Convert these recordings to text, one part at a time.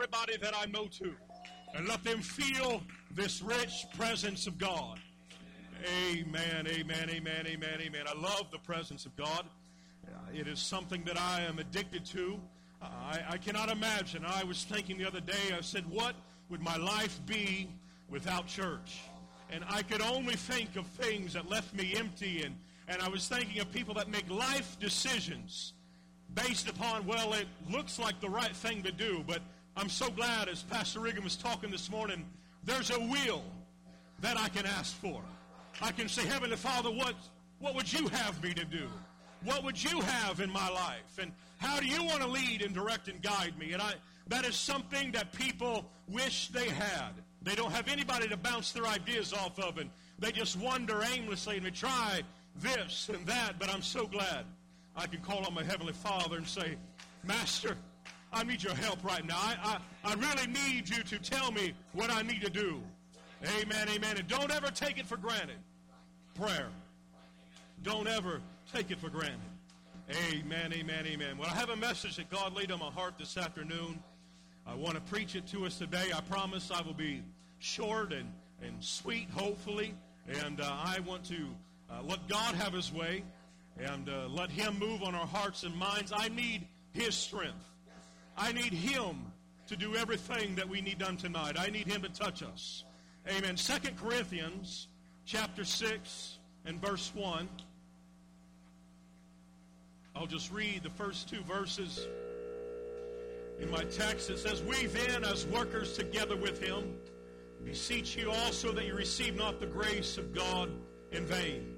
everybody that I know to and let them feel this rich presence of God. Amen, amen, amen, amen, amen. I love the presence of God. Uh, It is something that I am addicted to. Uh, I, I cannot imagine. I was thinking the other day, I said, what would my life be without church? And I could only think of things that left me empty. And, and I was thinking of people that make life decisions based upon, well, it looks like the right thing to do. But I'm so glad, as Pastor Riggin was talking this morning, there's a will that I can ask for. I can say, Heavenly Father, what, what would you have me to do? What would you have in my life? And how do you want to lead and direct and guide me? And I, that is something that people wish they had. They don't have anybody to bounce their ideas off of, and they just wander aimlessly and they try this and that. But I'm so glad I can call on my Heavenly Father and say, Master, I need your help right now. I, I, I really need you to tell me what I need to do. Amen, amen. And don't ever take it for granted. Prayer. Don't ever take it for granted. Amen, amen, amen. Well, I have a message that God laid on my heart this afternoon. I want to preach it to us today. I promise I will be short and, and sweet, hopefully. And uh, I want to uh, let God have his way and uh, let him move on our hearts and minds. I need his strength. I need him to do everything that we need done tonight. I need him to touch us. Amen. Second Corinthians chapter 6 and verse 1. I'll just read the first two verses in my text. It says, We then, as workers together with him, beseech you also that you receive not the grace of God in vain.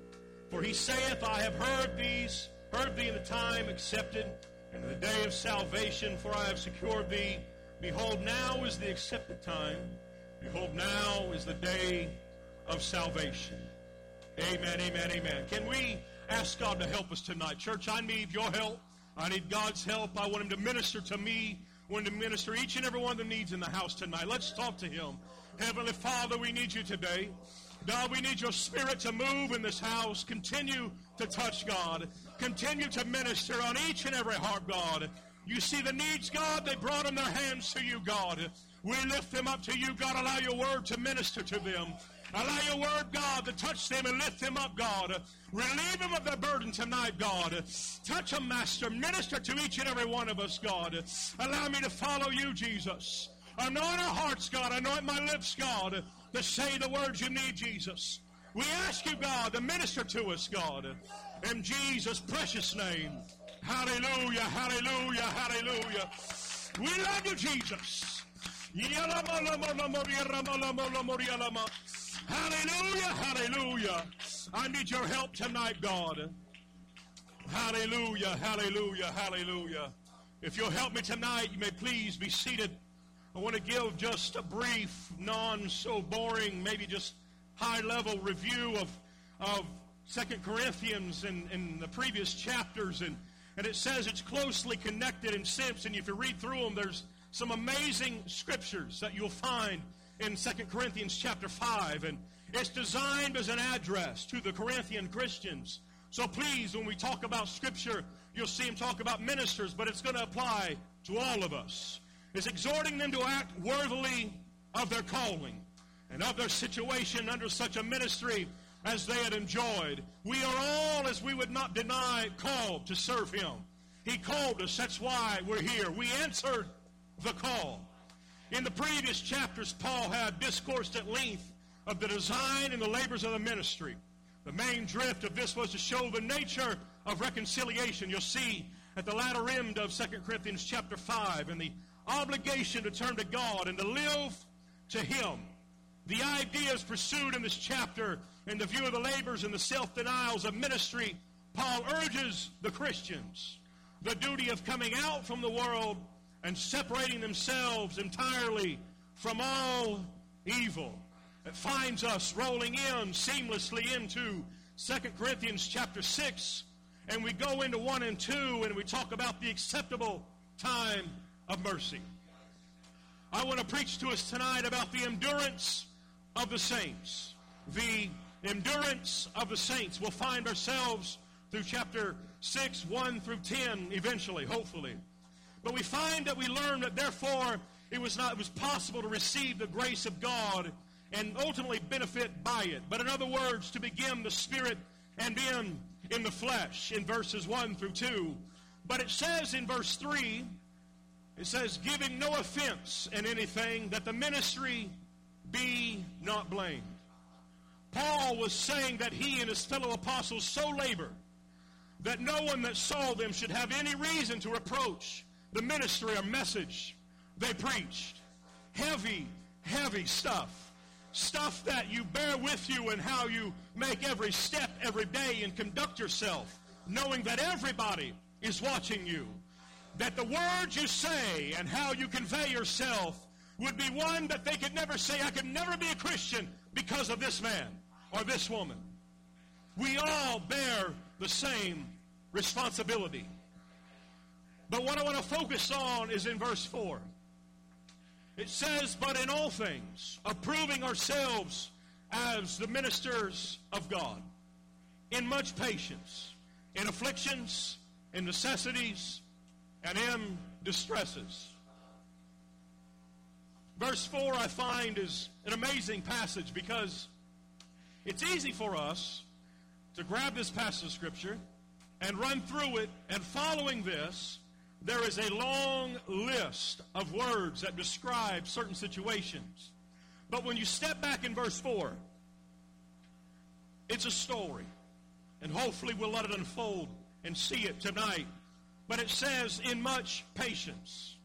For he saith, I have heard these, heard thee in the time accepted, and the day of salvation, for I have secured thee. Behold, now is the accepted time. Behold, now is the day of salvation. Amen, amen, amen. Can we ask God to help us tonight? Church, I need your help. I need God's help. I want Him to minister to me. I want Him to minister each and every one of the needs in the house tonight. Let's talk to Him. Heavenly Father, we need you today. God, we need your spirit to move in this house. Continue to touch, God. Continue to minister on each and every heart, God. You see the needs, God. They brought in their hands to you, God. We lift them up to you, God. Allow your word to minister to them. Allow your word, God, to touch them and lift them up, God. Relieve them of their burden tonight, God. Touch them, Master. Minister to each and every one of us, God. Allow me to follow you, Jesus. Anoint our hearts, God. Anoint my lips, God, to say the words you need, Jesus. We ask you, God, to minister to us, God. In Jesus' precious name. Hallelujah, hallelujah, hallelujah. We love you, Jesus. Hallelujah, hallelujah. I need your help tonight, God. Hallelujah, hallelujah, hallelujah. If you'll help me tonight, you may please be seated. I want to give just a brief, non so boring, maybe just high level review of, of 2 Corinthians and, in the previous chapters. And, and it says it's closely connected in sense. And if you read through them, there's some amazing scriptures that you'll find in 2 Corinthians chapter 5. And it's designed as an address to the Corinthian Christians. So please, when we talk about scripture, you'll see him talk about ministers, but it's going to apply to all of us. It's exhorting them to act worthily of their calling and of their situation under such a ministry as they had enjoyed. We are all, as we would not deny, called to serve him. He called us. That's why we're here. We answered the call. In the previous chapters, Paul had discoursed at length of the design and the labors of the ministry. The main drift of this was to show the nature of reconciliation. You'll see at the latter end of 2 Corinthians chapter 5 and the obligation to turn to God and to live to Him. The ideas pursued in this chapter in the view of the labors and the self denials of ministry, Paul urges the Christians the duty of coming out from the world and separating themselves entirely from all evil. It finds us rolling in seamlessly into 2 Corinthians chapter 6, and we go into 1 and 2, and we talk about the acceptable time of mercy. I want to preach to us tonight about the endurance of the saints. The endurance of the saints. We'll find ourselves through chapter 6, 1 through 10, eventually, hopefully. But we find that we learn that therefore it was not it was possible to receive the grace of God and ultimately benefit by it. But in other words, to begin the spirit and in in the flesh in verses 1 through 2. But it says in verse 3, it says, giving no offense in anything, that the ministry be not blamed. Paul was saying that he and his fellow apostles so labored that no one that saw them should have any reason to reproach the ministry or message they preached. Heavy, heavy stuff. Stuff that you bear with you and how you make every step every day and conduct yourself, knowing that everybody is watching you. That the words you say and how you convey yourself would be one that they could never say, I could never be a Christian because of this man or this woman. We all bear the same responsibility. But what I want to focus on is in verse 4. It says, But in all things, approving ourselves as the ministers of God, in much patience, in afflictions, in necessities, and in distresses. Verse 4, I find, is an amazing passage because it's easy for us to grab this passage of Scripture and run through it, and following this, there is a long list of words that describe certain situations. But when you step back in verse 4, it's a story. And hopefully we'll let it unfold and see it tonight. But it says, in much patience,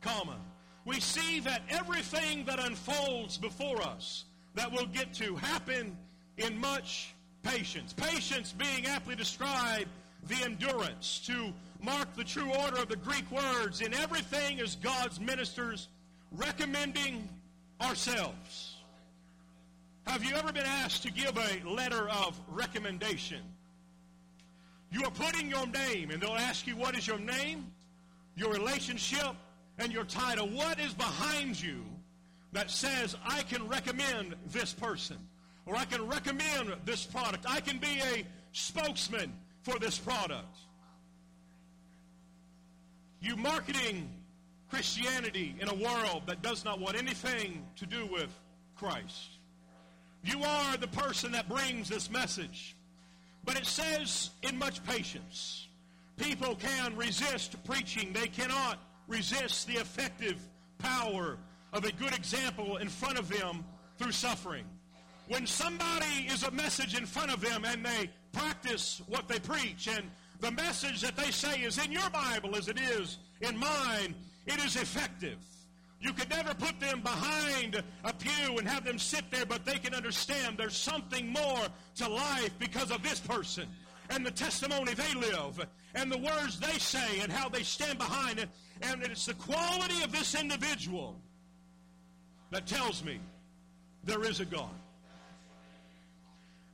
comma. We see that everything that unfolds before us that we'll get to happen in much patience. Patience being aptly described the endurance to mark the true order of the Greek words in everything as God's ministers recommending ourselves. Have you ever been asked to give a letter of recommendation? You are putting your name, and they'll ask you what is your name, your relationship, and your title. What is behind you that says, I can recommend this person, or I can recommend this product? I can be a spokesman for this product. You marketing Christianity in a world that does not want anything to do with Christ. You are the person that brings this message. But it says in much patience. People can resist preaching. They cannot resist the effective power of a good example in front of them through suffering. When somebody is a message in front of them and they practice what they preach and the message that they say is in your Bible as it is in mine, it is effective. You could never put them behind a pew and have them sit there, but they can understand there's something more to life because of this person and the testimony they live and the words they say and how they stand behind it. And it's the quality of this individual that tells me there is a God.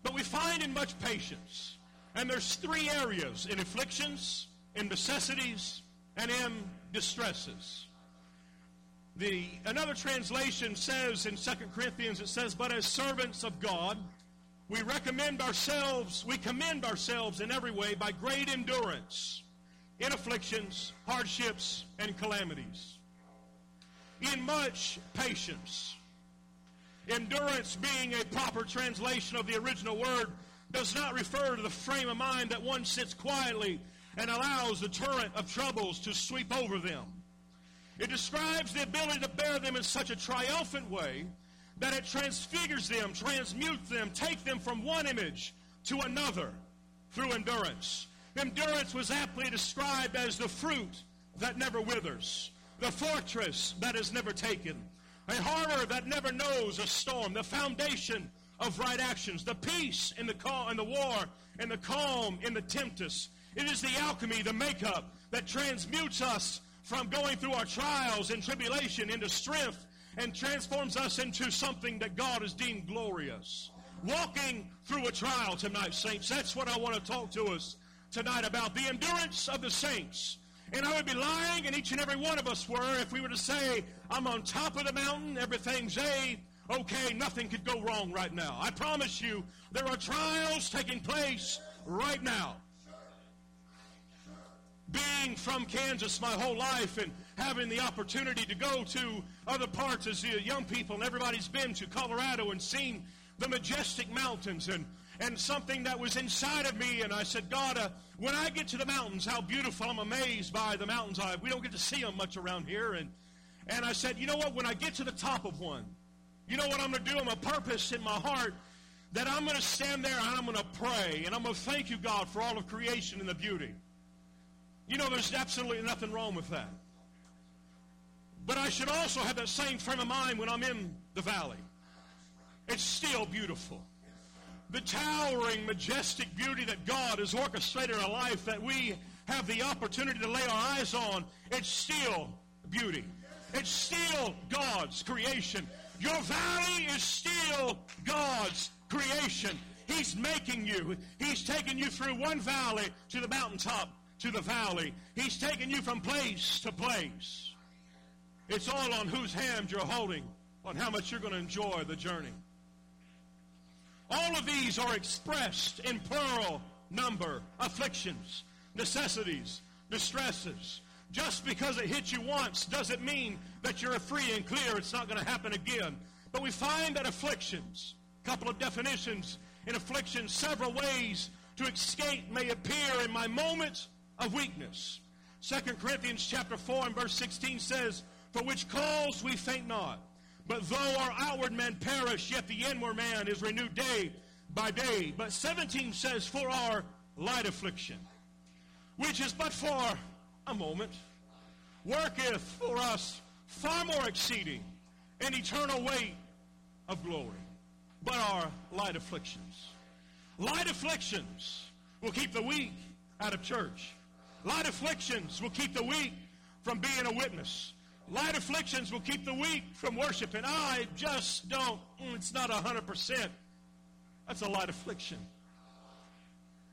But we find in much patience and there's three areas in afflictions, in necessities, and in distresses. The, another translation says in 2 Corinthians, it says, But as servants of God, we recommend ourselves, we commend ourselves in every way by great endurance in afflictions, hardships, and calamities. In much patience. Endurance being a proper translation of the original word does not refer to the frame of mind that one sits quietly and allows the torrent of troubles to sweep over them. It describes the ability to bear them in such a triumphant way that it transfigures them, transmutes them, take them from one image to another through endurance. Endurance was aptly described as the fruit that never withers, the fortress that is never taken, a harbor that never knows a storm, the foundation of right actions, the peace in the call in the war, and the calm in the tempest. It is the alchemy, the makeup that transmutes us from going through our trials and tribulation into strength and transforms us into something that God has deemed glorious. Walking through a trial tonight, saints, that's what I want to talk to us tonight about the endurance of the saints. And I would be lying, and each and every one of us were, if we were to say, I'm on top of the mountain, everything's A, okay, nothing could go wrong right now. I promise you, there are trials taking place right now. Being from Kansas my whole life and having the opportunity to go to other parts as young people and everybody's been to Colorado and seen the majestic mountains and and something that was inside of me. And I said, God, uh, when I get to the mountains, how beautiful! I'm amazed by the mountains. I, we don't get to see them much around here. And and I said, you know what? When I get to the top of one, you know what I'm going to do? I'm a purpose in my heart that I'm going to stand there and I'm going to pray and I'm going to thank you, God, for all of creation and the beauty. You know, there's absolutely nothing wrong with that. But I should also have that same frame of mind when I'm in the valley. It's still beautiful. The towering, majestic beauty that God has orchestrated in our life that we have the opportunity to lay our eyes on, it's still beauty. It's still God's creation. Your valley is still God's creation. He's making you. He's taking you through one valley to the mountaintop to the valley. He's taking you from place to place. It's all on whose hand you're holding, on how much you're going to enjoy the journey. All of these are expressed in plural number afflictions, necessities, distresses. Just because it hit you once doesn't mean that you're free and clear. It's not going to happen again. But we find that afflictions, a couple of definitions in afflictions, several ways to escape may appear in my moments of weakness. 2 Corinthians chapter 4 and verse 16 says, For which cause we faint not. But though our outward man perish, yet the inward man is renewed day by day. But 17 says, For our light affliction, which is but for a moment, worketh for us far more exceeding an eternal weight of glory. But our light afflictions. Light afflictions will keep the weak out of church. Light afflictions will keep the weak from being a witness. Light afflictions will keep the weak from worshiping. I just don't, mm, it's not 100%. That's a light affliction.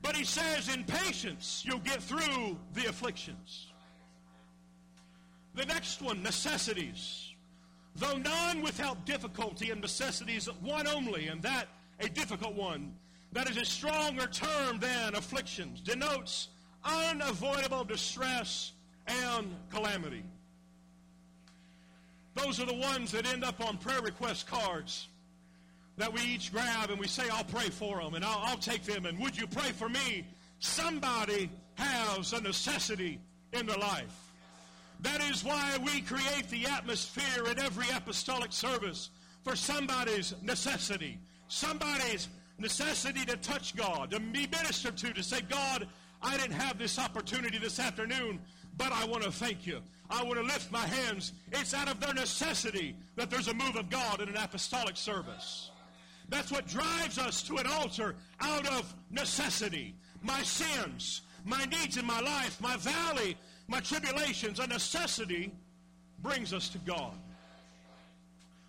But he says, in patience, you'll get through the afflictions. The next one, necessities. Though none without difficulty and necessities, one only, and that a difficult one. That is a stronger term than afflictions, denotes unavoidable distress and calamity. Those are the ones that end up on prayer request cards that we each grab and we say, I'll pray for them and I'll, I'll take them and would you pray for me? Somebody has a necessity in their life. That is why we create the atmosphere in every apostolic service for somebody's necessity. Somebody's necessity to touch God, to be ministered to, to say, God, I didn't have this opportunity this afternoon, but I want to thank you. I want to lift my hands. It's out of their necessity that there's a move of God in an apostolic service. That's what drives us to an altar out of necessity. My sins, my needs in my life, my valley, my tribulations, a necessity brings us to God.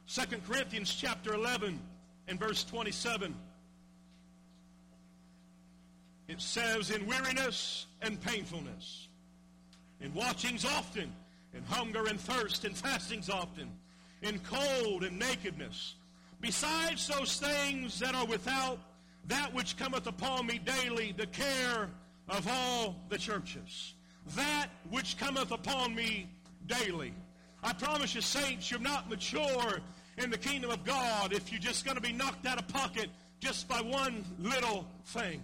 2 Corinthians chapter 11 and verse 27. It says, in weariness and painfulness, in watchings often, in hunger and thirst, in fastings often, in cold and nakedness. Besides those things that are without, that which cometh upon me daily, the care of all the churches. That which cometh upon me daily. I promise you, saints, you're not mature in the kingdom of God if you're just going to be knocked out of pocket just by one little thing.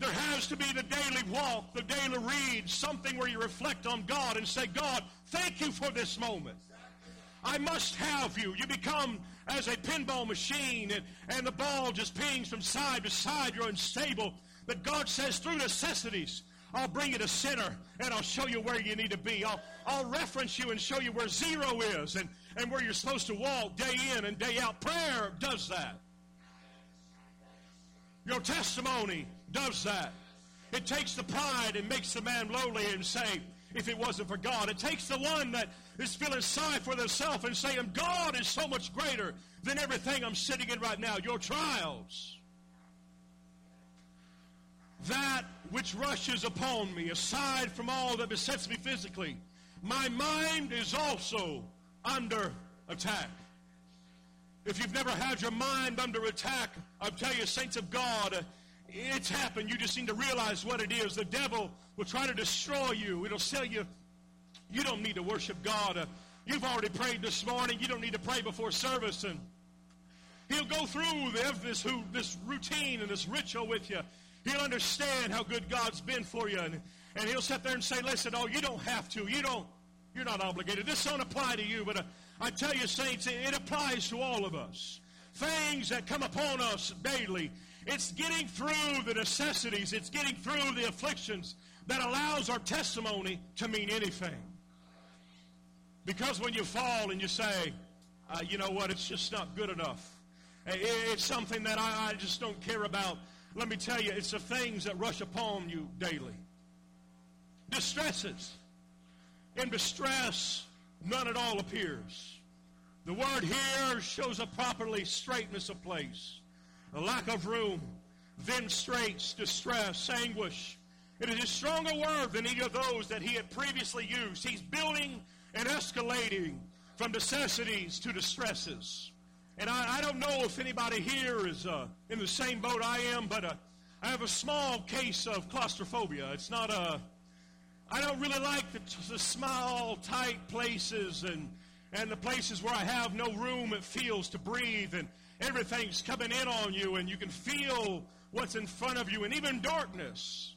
There has to be the daily walk, the daily read, something where you reflect on God and say, God, thank you for this moment. I must have you. You become as a pinball machine and, and the ball just pings from side to side. You're unstable. But God says, through necessities, I'll bring you to center and I'll show you where you need to be. I'll, I'll reference you and show you where zero is and, and where you're supposed to walk day in and day out. Prayer does that. Your testimony does that. It takes the pride and makes the man lowly and say, if it wasn't for God. It takes the one that is feeling sorry for themselves and saying, God is so much greater than everything I'm sitting in right now. Your trials. That which rushes upon me, aside from all that besets me physically, my mind is also under attack. If you've never had your mind under attack, I'll tell you, saints of God, it's happened. You just need to realize what it is. The devil will try to destroy you. It'll sell you you don't need to worship God. Uh, you've already prayed this morning. You don't need to pray before service. And he'll go through this, this routine and this ritual with you. He'll understand how good God's been for you. And, and he'll sit there and say, listen, oh, you don't have to. You don't, you're not obligated. This don't apply to you, but uh, I tell you, saints, it, it applies to all of us. Things that come upon us daily. It's getting through the necessities. It's getting through the afflictions that allows our testimony to mean anything. Because when you fall and you say, uh, you know what, it's just not good enough. It's something that I, I just don't care about. Let me tell you, it's the things that rush upon you daily. Distresses. In distress, none at all appears. The word here shows a properly straightness of place, a lack of room, then straits, distress, anguish. It is a stronger word than any of those that he had previously used. He's building and escalating from necessities to distresses. And I, I don't know if anybody here is uh, in the same boat I am, but uh, I have a small case of claustrophobia. It's not a. I don't really like the, the small, tight places and and the places where I have no room it feels to breathe and everything's coming in on you and you can feel what's in front of you and even darkness.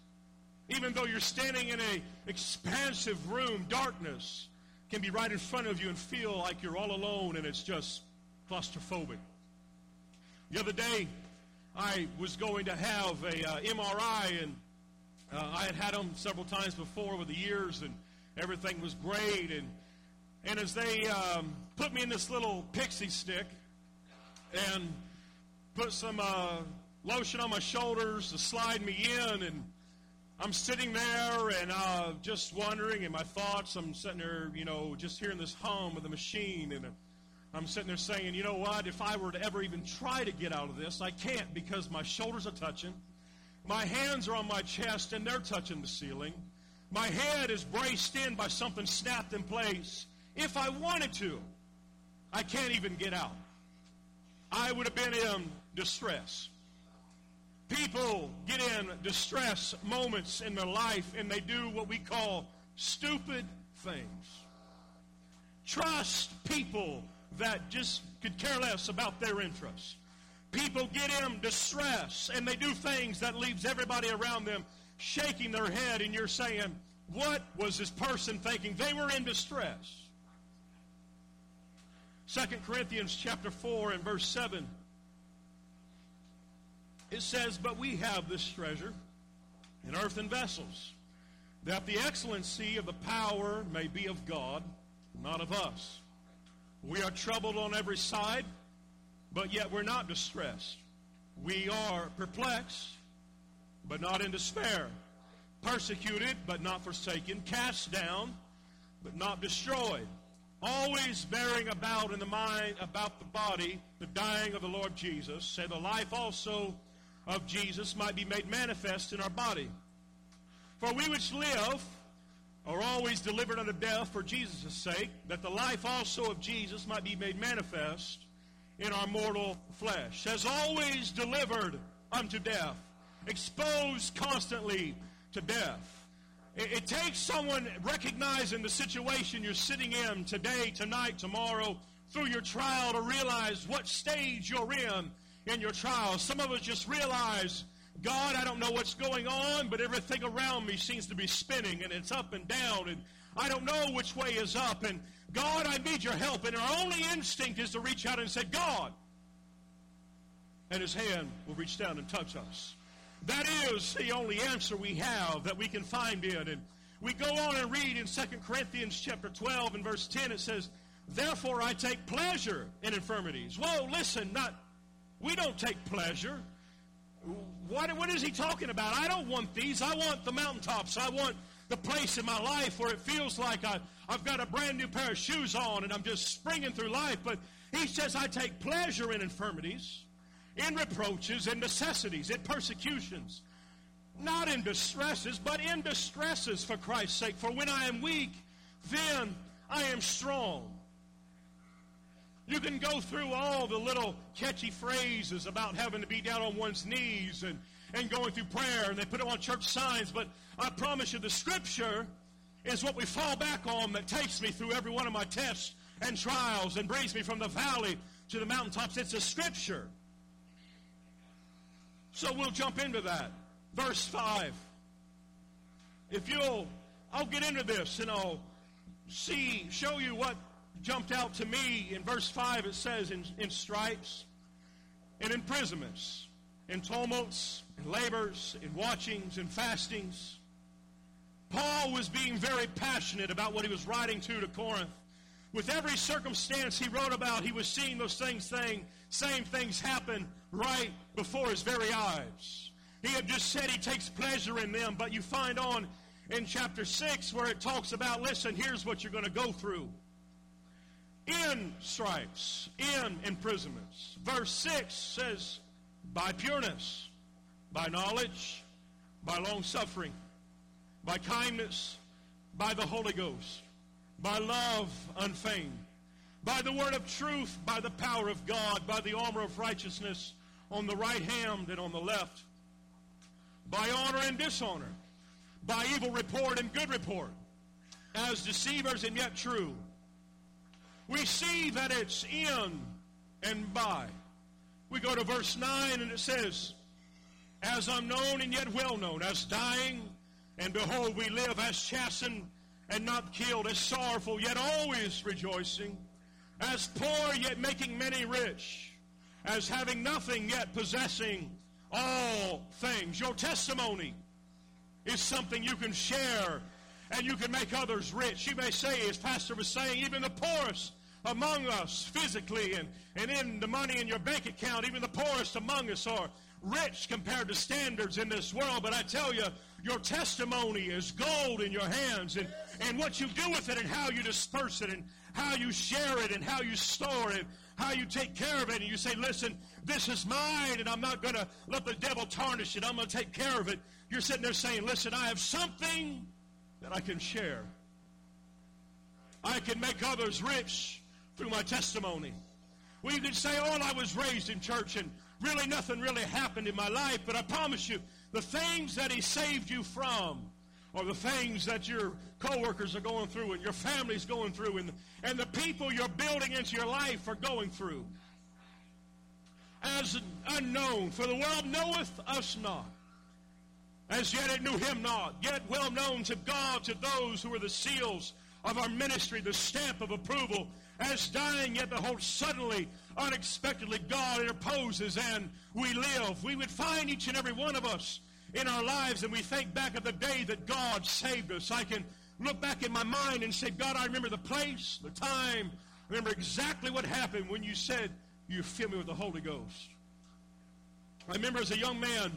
Even though you're standing in a expansive room, darkness can be right in front of you and feel like you're all alone and it's just claustrophobic. The other day, I was going to have a uh, MRI, and uh, I had had them several times before over the years, and everything was great. And and as they um, put me in this little pixie stick and put some uh, lotion on my shoulders to slide me in, and I'm sitting there and uh, just wondering in my thoughts. I'm sitting there, you know, just hearing this hum of the machine, and I'm sitting there saying, you know what? If I were to ever even try to get out of this, I can't because my shoulders are touching, my hands are on my chest, and they're touching the ceiling. My head is braced in by something snapped in place. If I wanted to, I can't even get out. I would have been in distress. People get in distress moments in their life and they do what we call stupid things. Trust people that just could care less about their interests. People get in distress and they do things that leaves everybody around them shaking their head and you're saying, what was this person thinking? They were in distress. 2 Corinthians chapter 4 and verse 7 it says, But we have this treasure in earthen vessels, that the excellency of the power may be of God, not of us. We are troubled on every side, but yet we're not distressed. We are perplexed, but not in despair. Persecuted, but not forsaken. Cast down, but not destroyed. Always bearing about in the mind about the body the dying of the Lord Jesus, say the life also of Jesus might be made manifest in our body. For we which live are always delivered unto death for Jesus' sake, that the life also of Jesus might be made manifest in our mortal flesh. As always delivered unto death, exposed constantly to death. It, takes someone recognizing the situation you're sitting in today, tonight, tomorrow, through your trial to realize what stage you're in in your trial. Some of us just realize, God, I don't know what's going on, but everything around me seems to be spinning and it's up and down, and I don't know which way is up. And God, I need your help. And our only instinct is to reach out and say, God. And his hand will reach down and touch us. That is the only answer we have that we can find in. And we go on and read in 2 Corinthians chapter 12 and verse 10, it says, Therefore I take pleasure in infirmities. Whoa, listen, not we don't take pleasure. What, what is he talking about? I don't want these. I want the mountaintops. I want the place in my life where it feels like I, I've got a brand new pair of shoes on and I'm just springing through life. But he says, I take pleasure in infirmities, in reproaches, and necessities, in persecutions. Not in distresses, but in distresses for Christ's sake. For when I am weak, then I am strong. You can go through all the little catchy phrases about having to be down on one's knees and, and going through prayer, and they put it on church signs, but I promise you the scripture is what we fall back on that takes me through every one of my tests and trials and brings me from the valley to the mountaintops. It's a scripture. So we'll jump into that. Verse 5. If you'll, I'll get into this and I'll see, show you what jumped out to me. In verse 5, it says, in, in stripes, in imprisonments, in tumults, in labors, in watchings, in fastings. Paul was being very passionate about what he was writing to to Corinth. With every circumstance he wrote about, he was seeing those things saying, same things happen right before his very eyes. He had just said he takes pleasure in them, but you find on in chapter 6 where it talks about, listen, here's what you're going to go through. In stripes, in imprisonments. Verse 6 says, by pureness, by knowledge, by long suffering, by kindness, by the Holy Ghost, by love unfeigned, by the word of truth, by the power of God, by the armor of righteousness on the right hand and on the left, by honor and dishonor, by evil report and good report, as deceivers and yet true. We see that it's in and by. We go to verse 9 and it says, As unknown and yet well known, as dying, and behold, we live as chastened and not killed, as sorrowful, yet always rejoicing, as poor, yet making many rich, as having nothing, yet possessing all things. Your testimony is something you can share and you can make others rich. You may say, as Pastor was saying, even the poorest among us physically and, and in the money in your bank account, even the poorest among us are rich compared to standards in this world. But I tell you, your testimony is gold in your hands and, and what you do with it and how you disperse it and how you share it and how you store it, how you take care of it. And you say, listen, this is mine and I'm not going to let the devil tarnish it. I'm going to take care of it. You're sitting there saying, listen, I have something that I can share. I can make others rich through my testimony. You can say, oh, I was raised in church and really nothing really happened in my life, but I promise you, the things that he saved you from or the things that your coworkers are going through and your family's going through and, and the people you're building into your life are going through. As unknown, for the world knoweth us not. As yet it knew him not, yet well known to God, to those who are the seals of our ministry, the stamp of approval, as dying, yet behold, suddenly, unexpectedly, God interposes and we live. We would find each and every one of us in our lives and we think back of the day that God saved us. I can look back in my mind and say, God, I remember the place, the time, I remember exactly what happened when you said, you fill me with the Holy Ghost. I remember as a young man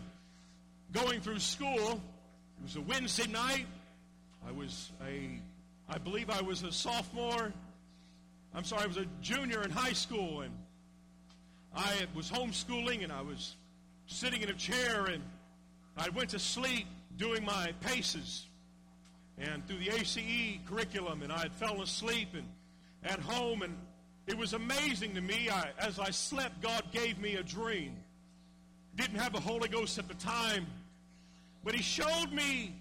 going through school, it was a Wednesday night. I was a, I believe I was a sophomore I'm sorry, I was a junior in high school, and I was homeschooling, and I was sitting in a chair, and I went to sleep doing my PACEs, and through the ACE curriculum, and I fallen asleep, and at home, and it was amazing to me. I, as I slept, God gave me a dream. Didn't have the Holy Ghost at the time, but He showed me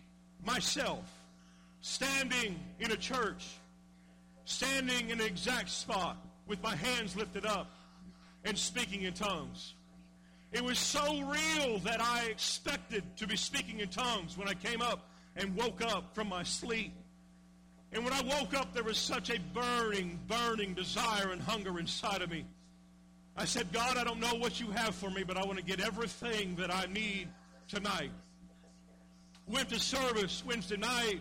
myself standing in a church standing in the exact spot with my hands lifted up and speaking in tongues. It was so real that I expected to be speaking in tongues when I came up and woke up from my sleep. And when I woke up, there was such a burning, burning desire and hunger inside of me. I said, God, I don't know what you have for me, but I want to get everything that I need tonight. Went to service Wednesday night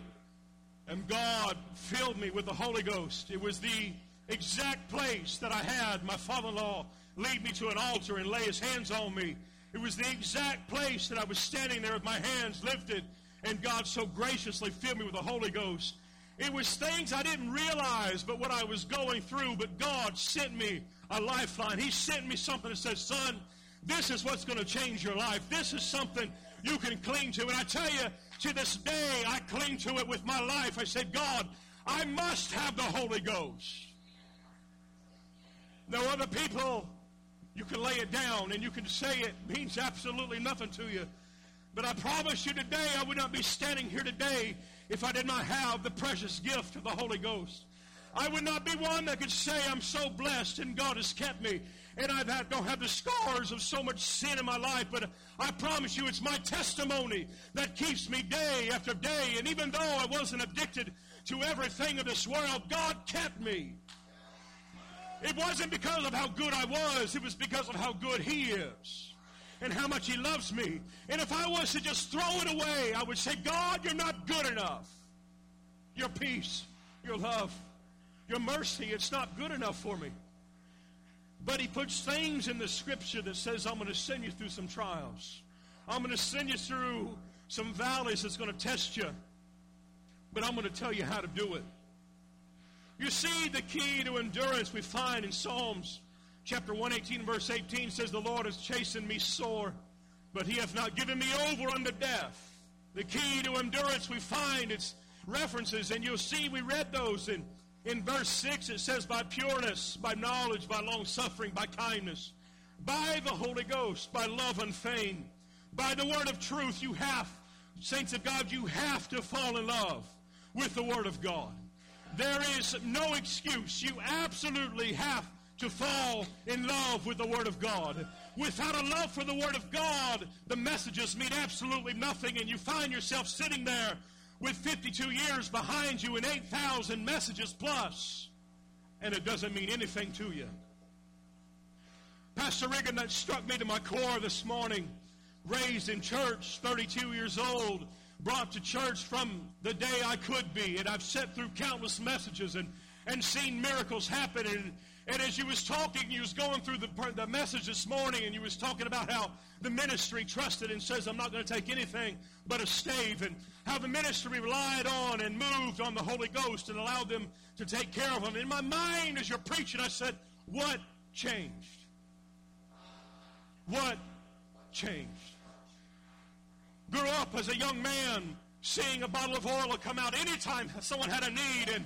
and God filled me with the Holy Ghost. It was the exact place that I had my father-in-law lead me to an altar and lay his hands on me. It was the exact place that I was standing there with my hands lifted, and God so graciously filled me with the Holy Ghost. It was things I didn't realize, but what I was going through, but God sent me a lifeline. He sent me something that says, son, this is what's going to change your life. This is something you can cling to. And I tell you, to this day, I cling to it with my life. I said, God, I must have the Holy Ghost. No other people, you can lay it down and you can say it means absolutely nothing to you. But I promise you today, I would not be standing here today if I did not have the precious gift of the Holy Ghost. I would not be one that could say I'm so blessed and God has kept me and I don't have the scars of so much sin in my life, but I promise you it's my testimony that keeps me day after day. And even though I wasn't addicted to everything of this world, God kept me. It wasn't because of how good I was, it was because of how good He is and how much He loves me. And if I was to just throw it away, I would say, God, you're not good enough. Your peace, your love, your mercy, it's not good enough for me. But He puts things in the Scripture that says, I'm going to send you through some trials. I'm going to send you through some valleys that's going to test you. But I'm going to tell you how to do it. You see, the key to endurance we find in Psalms chapter 118, verse 18 says, The Lord has chastened me sore, but he hath not given me over unto death. The key to endurance we find its references, and you'll see we read those in, in verse 6. It says, By pureness, by knowledge, by long suffering, by kindness, by the Holy Ghost, by love unfeigned, by the word of truth, you have, saints of God, you have to fall in love with the word of God. There is no excuse. You absolutely have to fall in love with the Word of God. Without a love for the Word of God, the messages mean absolutely nothing, and you find yourself sitting there with 52 years behind you and 8,000 messages plus, and it doesn't mean anything to you. Pastor Regan, that struck me to my core this morning, raised in church, 32 years old, brought to church from the day I could be. And I've sat through countless messages and, and seen miracles happen. And, and as you was talking, you was going through the, the message this morning, and you was talking about how the ministry trusted and says, I'm not going to take anything but a stave, and how the ministry relied on and moved on the Holy Ghost and allowed them to take care of them. In my mind, as you're preaching, I said, what changed? What changed? Grew up as a young man seeing a bottle of oil come out anytime someone had a need and,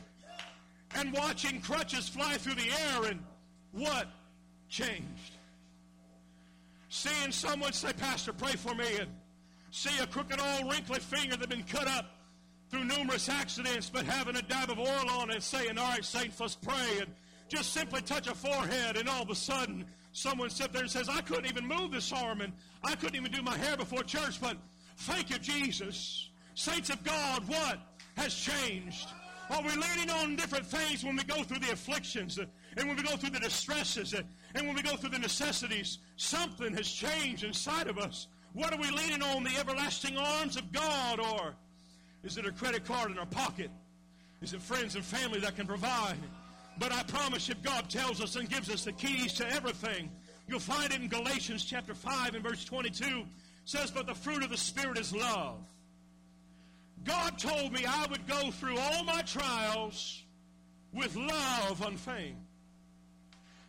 and watching crutches fly through the air and what changed? Seeing someone say, Pastor, pray for me, and see a crooked old wrinkly finger that had been cut up through numerous accidents, but having a dab of oil on it saying, All right, saints, let's pray. And just simply touch a forehead, and all of a sudden, someone sits there and says, I couldn't even move this arm, and I couldn't even do my hair before church, but Thank you, Jesus. Saints of God, what has changed? Are we leaning on different things when we go through the afflictions uh, and when we go through the distresses uh, and when we go through the necessities? Something has changed inside of us. What are we leaning on? The everlasting arms of God or is it a credit card in our pocket? Is it friends and family that can provide? But I promise you, God tells us and gives us the keys to everything. You'll find it in Galatians chapter 5 and verse 22 says, But the fruit of the Spirit is love. God told me I would go through all my trials with love unfeigned.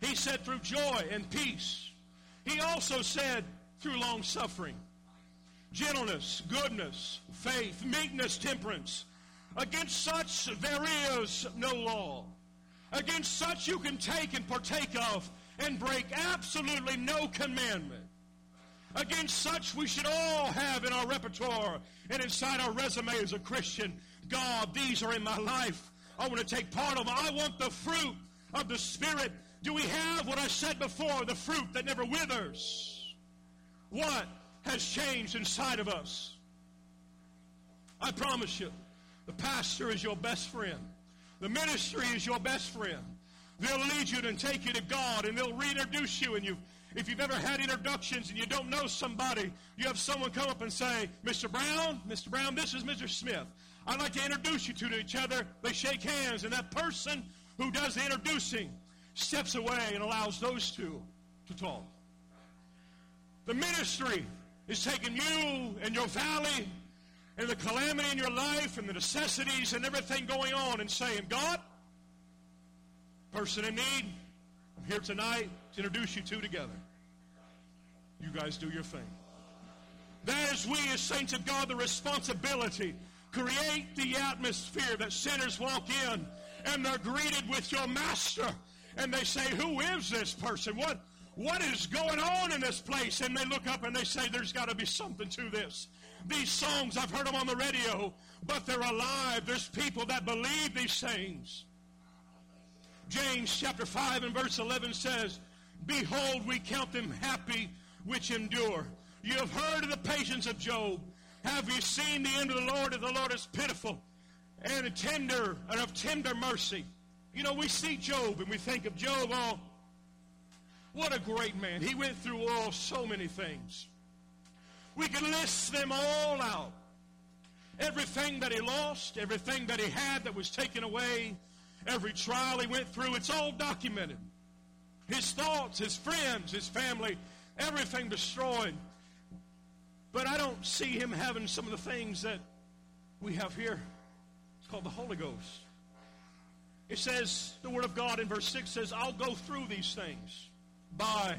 He said through joy and peace. He also said through long suffering, gentleness, goodness, faith, meekness, temperance. Against such there is no law. Against such you can take and partake of and break absolutely no commandment. Against such we should all have in our repertoire and inside our resume as a Christian. God, these are in my life. I want to take part of them. I want the fruit of the Spirit. Do we have what I said before, the fruit that never withers? What has changed inside of us? I promise you, the pastor is your best friend. The ministry is your best friend. They'll lead you and take you to God, and they'll reintroduce you, and you've if you've ever had introductions and you don't know somebody, you have someone come up and say, Mr. Brown, Mr. Brown, this is Mr. Smith. I'd like to introduce you two to each other. They shake hands, and that person who does the introducing steps away and allows those two to talk. The ministry is taking you and your valley and the calamity in your life and the necessities and everything going on and saying, God, person in need, I'm here tonight to introduce you two together. You guys do your thing. That is we as saints of God the responsibility. Create the atmosphere that sinners walk in and they're greeted with your master. And they say, Who is this person? What, what is going on in this place? And they look up and they say, there's got to be something to this. These songs, I've heard them on the radio, but they're alive. There's people that believe these things. James chapter 5 and verse 11 says, Behold, we count them happy which endure. You have heard of the patience of Job. Have you seen the end of the Lord? And the Lord is pitiful and tender and of tender mercy. You know, we see Job and we think of Job, oh, what a great man. He went through all oh, so many things. We can list them all out. Everything that he lost, everything that he had that was taken away, every trial he went through, it's all documented. His thoughts, his friends, his family, everything destroyed. But I don't see him having some of the things that we have here. It's called the Holy Ghost. It says, the Word of God in verse 6 says, I'll go through these things by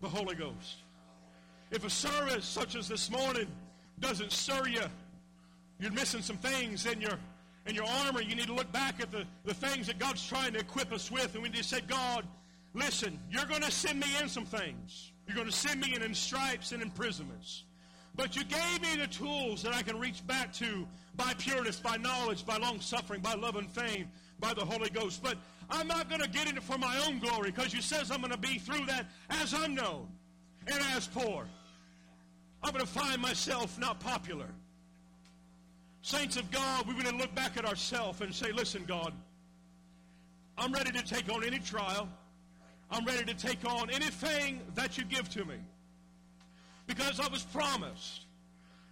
the Holy Ghost. If a service such as this morning doesn't stir you, you're missing some things in your in your armor. You need to look back at the, the things that God's trying to equip us with. And we need to say, God, listen, you're going to send me in some things. You're going to send me in, in stripes and imprisonments. But you gave me the tools that I can reach back to by pureness, by knowledge, by long suffering, by love and fame, by the Holy Ghost. But I'm not going to get in it for my own glory because you says I'm going to be through that as unknown and as poor. I'm going to find myself not popular. Saints of God, we're going to look back at ourselves and say, listen, God, I'm ready to take on any trial. I'm ready to take on anything that you give to me. Because I was promised,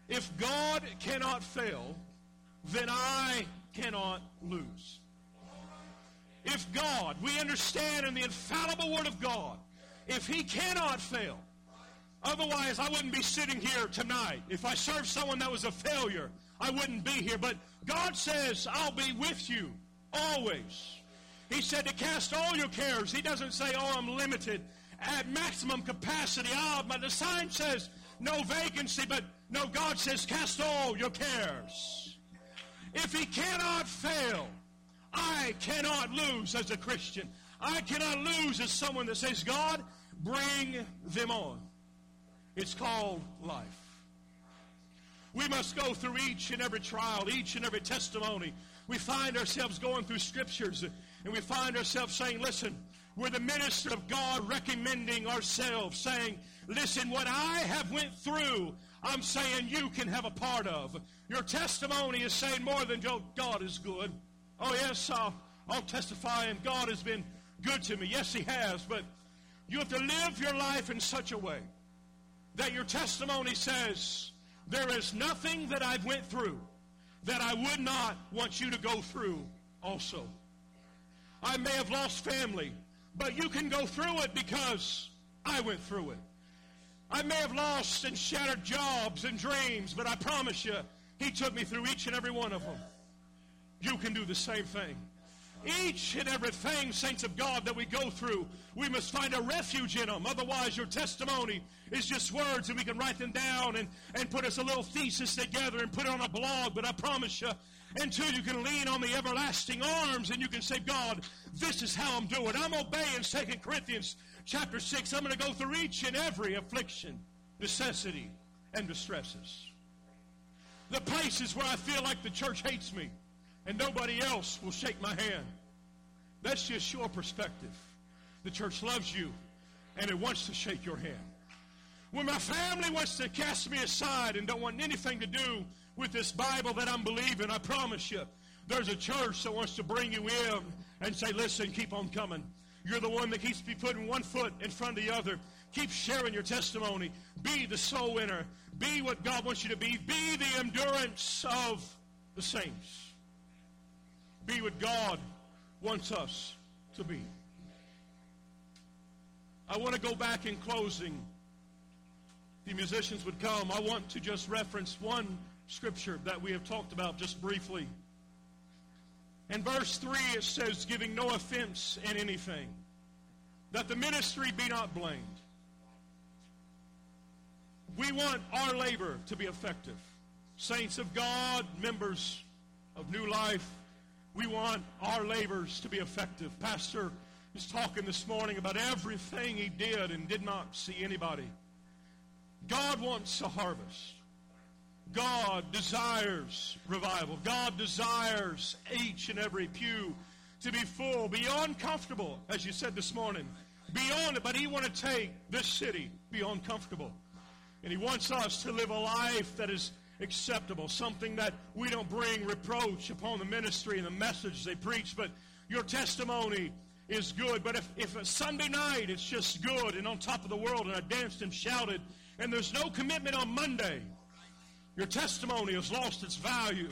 if God cannot fail, then I cannot lose. If God, we understand in the infallible Word of God, if He cannot fail, otherwise I wouldn't be sitting here tonight. If I served someone that was a failure, I wouldn't be here. But God says, I'll be with you always. He said to cast all your cares. He doesn't say, oh, I'm limited at maximum capacity. Oh, but the sign says no vacancy, but no, God says cast all your cares. If he cannot fail, I cannot lose as a Christian. I cannot lose as someone that says, God, bring them on. It's called life. We must go through each and every trial, each and every testimony. We find ourselves going through scriptures and we find ourselves saying, listen, we're the minister of God recommending ourselves, saying, listen, what I have went through, I'm saying you can have a part of. Your testimony is saying more than God is good. Oh, yes, I'll, I'll testify, and God has been good to me. Yes, He has, but you have to live your life in such a way that your testimony says, there is nothing that I've went through that I would not want you to go through also. I may have lost family, but you can go through it because I went through it. I may have lost and shattered jobs and dreams, but I promise you, He took me through each and every one of them you can do the same thing. Each and everything, saints of God, that we go through, we must find a refuge in them. Otherwise, your testimony is just words, and we can write them down and, and put us a little thesis together and put it on a blog. But I promise you, until you can lean on the everlasting arms and you can say, God, this is how I'm doing. I'm obeying 2 Corinthians chapter 6. I'm going to go through each and every affliction, necessity, and distresses. The places where I feel like the church hates me and nobody else will shake my hand. That's just your perspective. The church loves you and it wants to shake your hand. When my family wants to cast me aside and don't want anything to do with this Bible that I'm believing, I promise you, there's a church that wants to bring you in and say, listen, keep on coming. You're the one that keeps putting one foot in front of the other. Keep sharing your testimony. Be the soul winner. Be what God wants you to be. Be the endurance of the saints be what God wants us to be. I want to go back in closing. The musicians would come. I want to just reference one scripture that we have talked about just briefly. In verse 3, it says, giving no offense in anything, that the ministry be not blamed. We want our labor to be effective. Saints of God, members of New Life, we want our labors to be effective. Pastor is talking this morning about everything he did and did not see anybody. God wants a harvest. God desires revival. God desires each and every pew to be full, beyond comfortable, as you said this morning. Beyond it, but he want to take this city beyond comfortable. And he wants us to live a life that is acceptable, something that we don't bring reproach upon the ministry and the message they preach, but your testimony is good. But if, if a Sunday night it's just good and on top of the world and I danced and shouted and there's no commitment on Monday, your testimony has lost its value.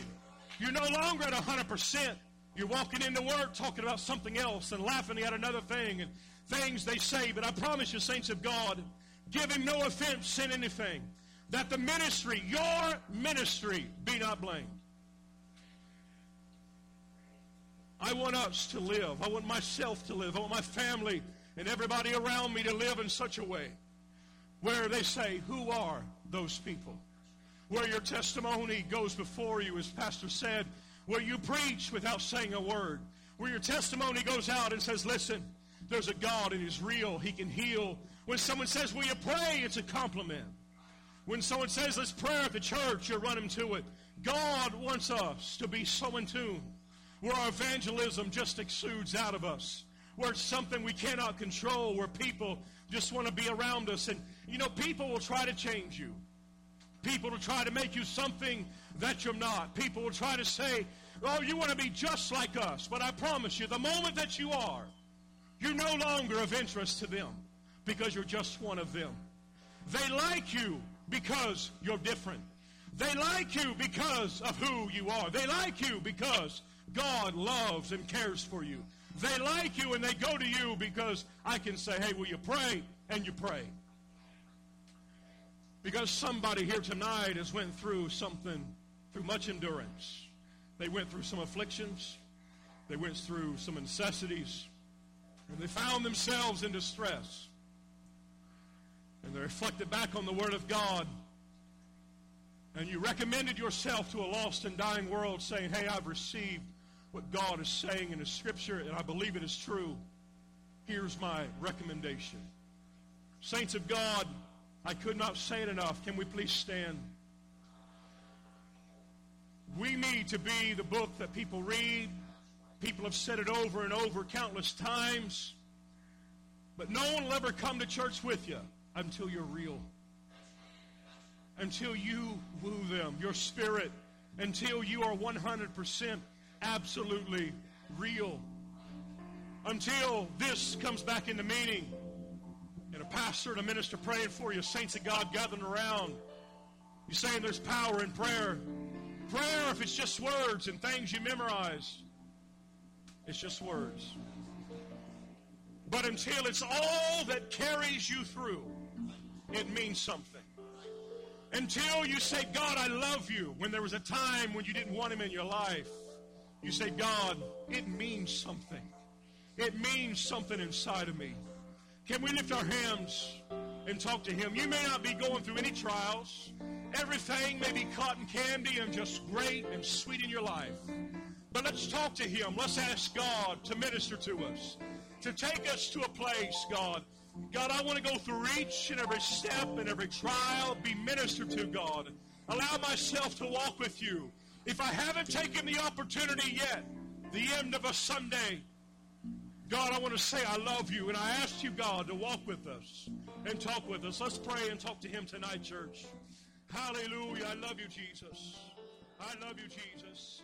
You're no longer at 100%. You're walking into work talking about something else and laughing at another thing and things they say. But I promise you, saints of God, giving no offense in anything, that the ministry, your ministry, be not blamed. I want us to live. I want myself to live. I want my family and everybody around me to live in such a way where they say, Who are those people? Where your testimony goes before you, as Pastor said, where you preach without saying a word, where your testimony goes out and says, Listen, there's a God and He's real. He can heal. When someone says, Will you pray? It's a compliment. When someone says, Let's pray at the church, you're running to it. God wants us to be so in tune where our evangelism just exudes out of us, where it's something we cannot control, where people just want to be around us. And, you know, people will try to change you. People will try to make you something that you're not. People will try to say, oh, you want to be just like us. But I promise you, the moment that you are, you're no longer of interest to them because you're just one of them. They like you because you're different. They like you because of who you are. They like you because God loves and cares for you. They like you and they go to you because I can say, hey, will you pray? And you pray. Because somebody here tonight has went through something, through much endurance. They went through some afflictions. They went through some necessities. And they found themselves in distress. And they reflected back on the Word of God. And you recommended yourself to a lost and dying world saying, hey, I've received what God is saying in His Scripture, and I believe it is true. Here's my recommendation. Saints of God, I could not say it enough. Can we please stand? We need to be the book that people read. People have said it over and over countless times. But no one will ever come to church with you until you're real. Until you woo them, your spirit, until you are 100% absolutely real. Until this comes back into meaning. And a pastor and a minister praying for you, saints of God gathering around. You're saying there's power in prayer. Prayer, if it's just words and things you memorize, it's just words. But until it's all that carries you through, it means something. Until you say, God, I love you, when there was a time when you didn't want him in your life. You say, God, it means something. It means something inside of me. Can we lift our hands and talk to Him? You may not be going through any trials. Everything may be cotton candy and just great and sweet in your life. But let's talk to Him. Let's ask God to minister to us, to take us to a place, God. God, I want to go through each and every step and every trial, be ministered to, God. Allow myself to walk with you. If I haven't taken the opportunity yet, the end of a Sunday, God, I want to say I love you. And I ask you, God, to walk with us and talk with us. Let's pray and talk to him tonight, church. Hallelujah. I love you, Jesus. I love you, Jesus.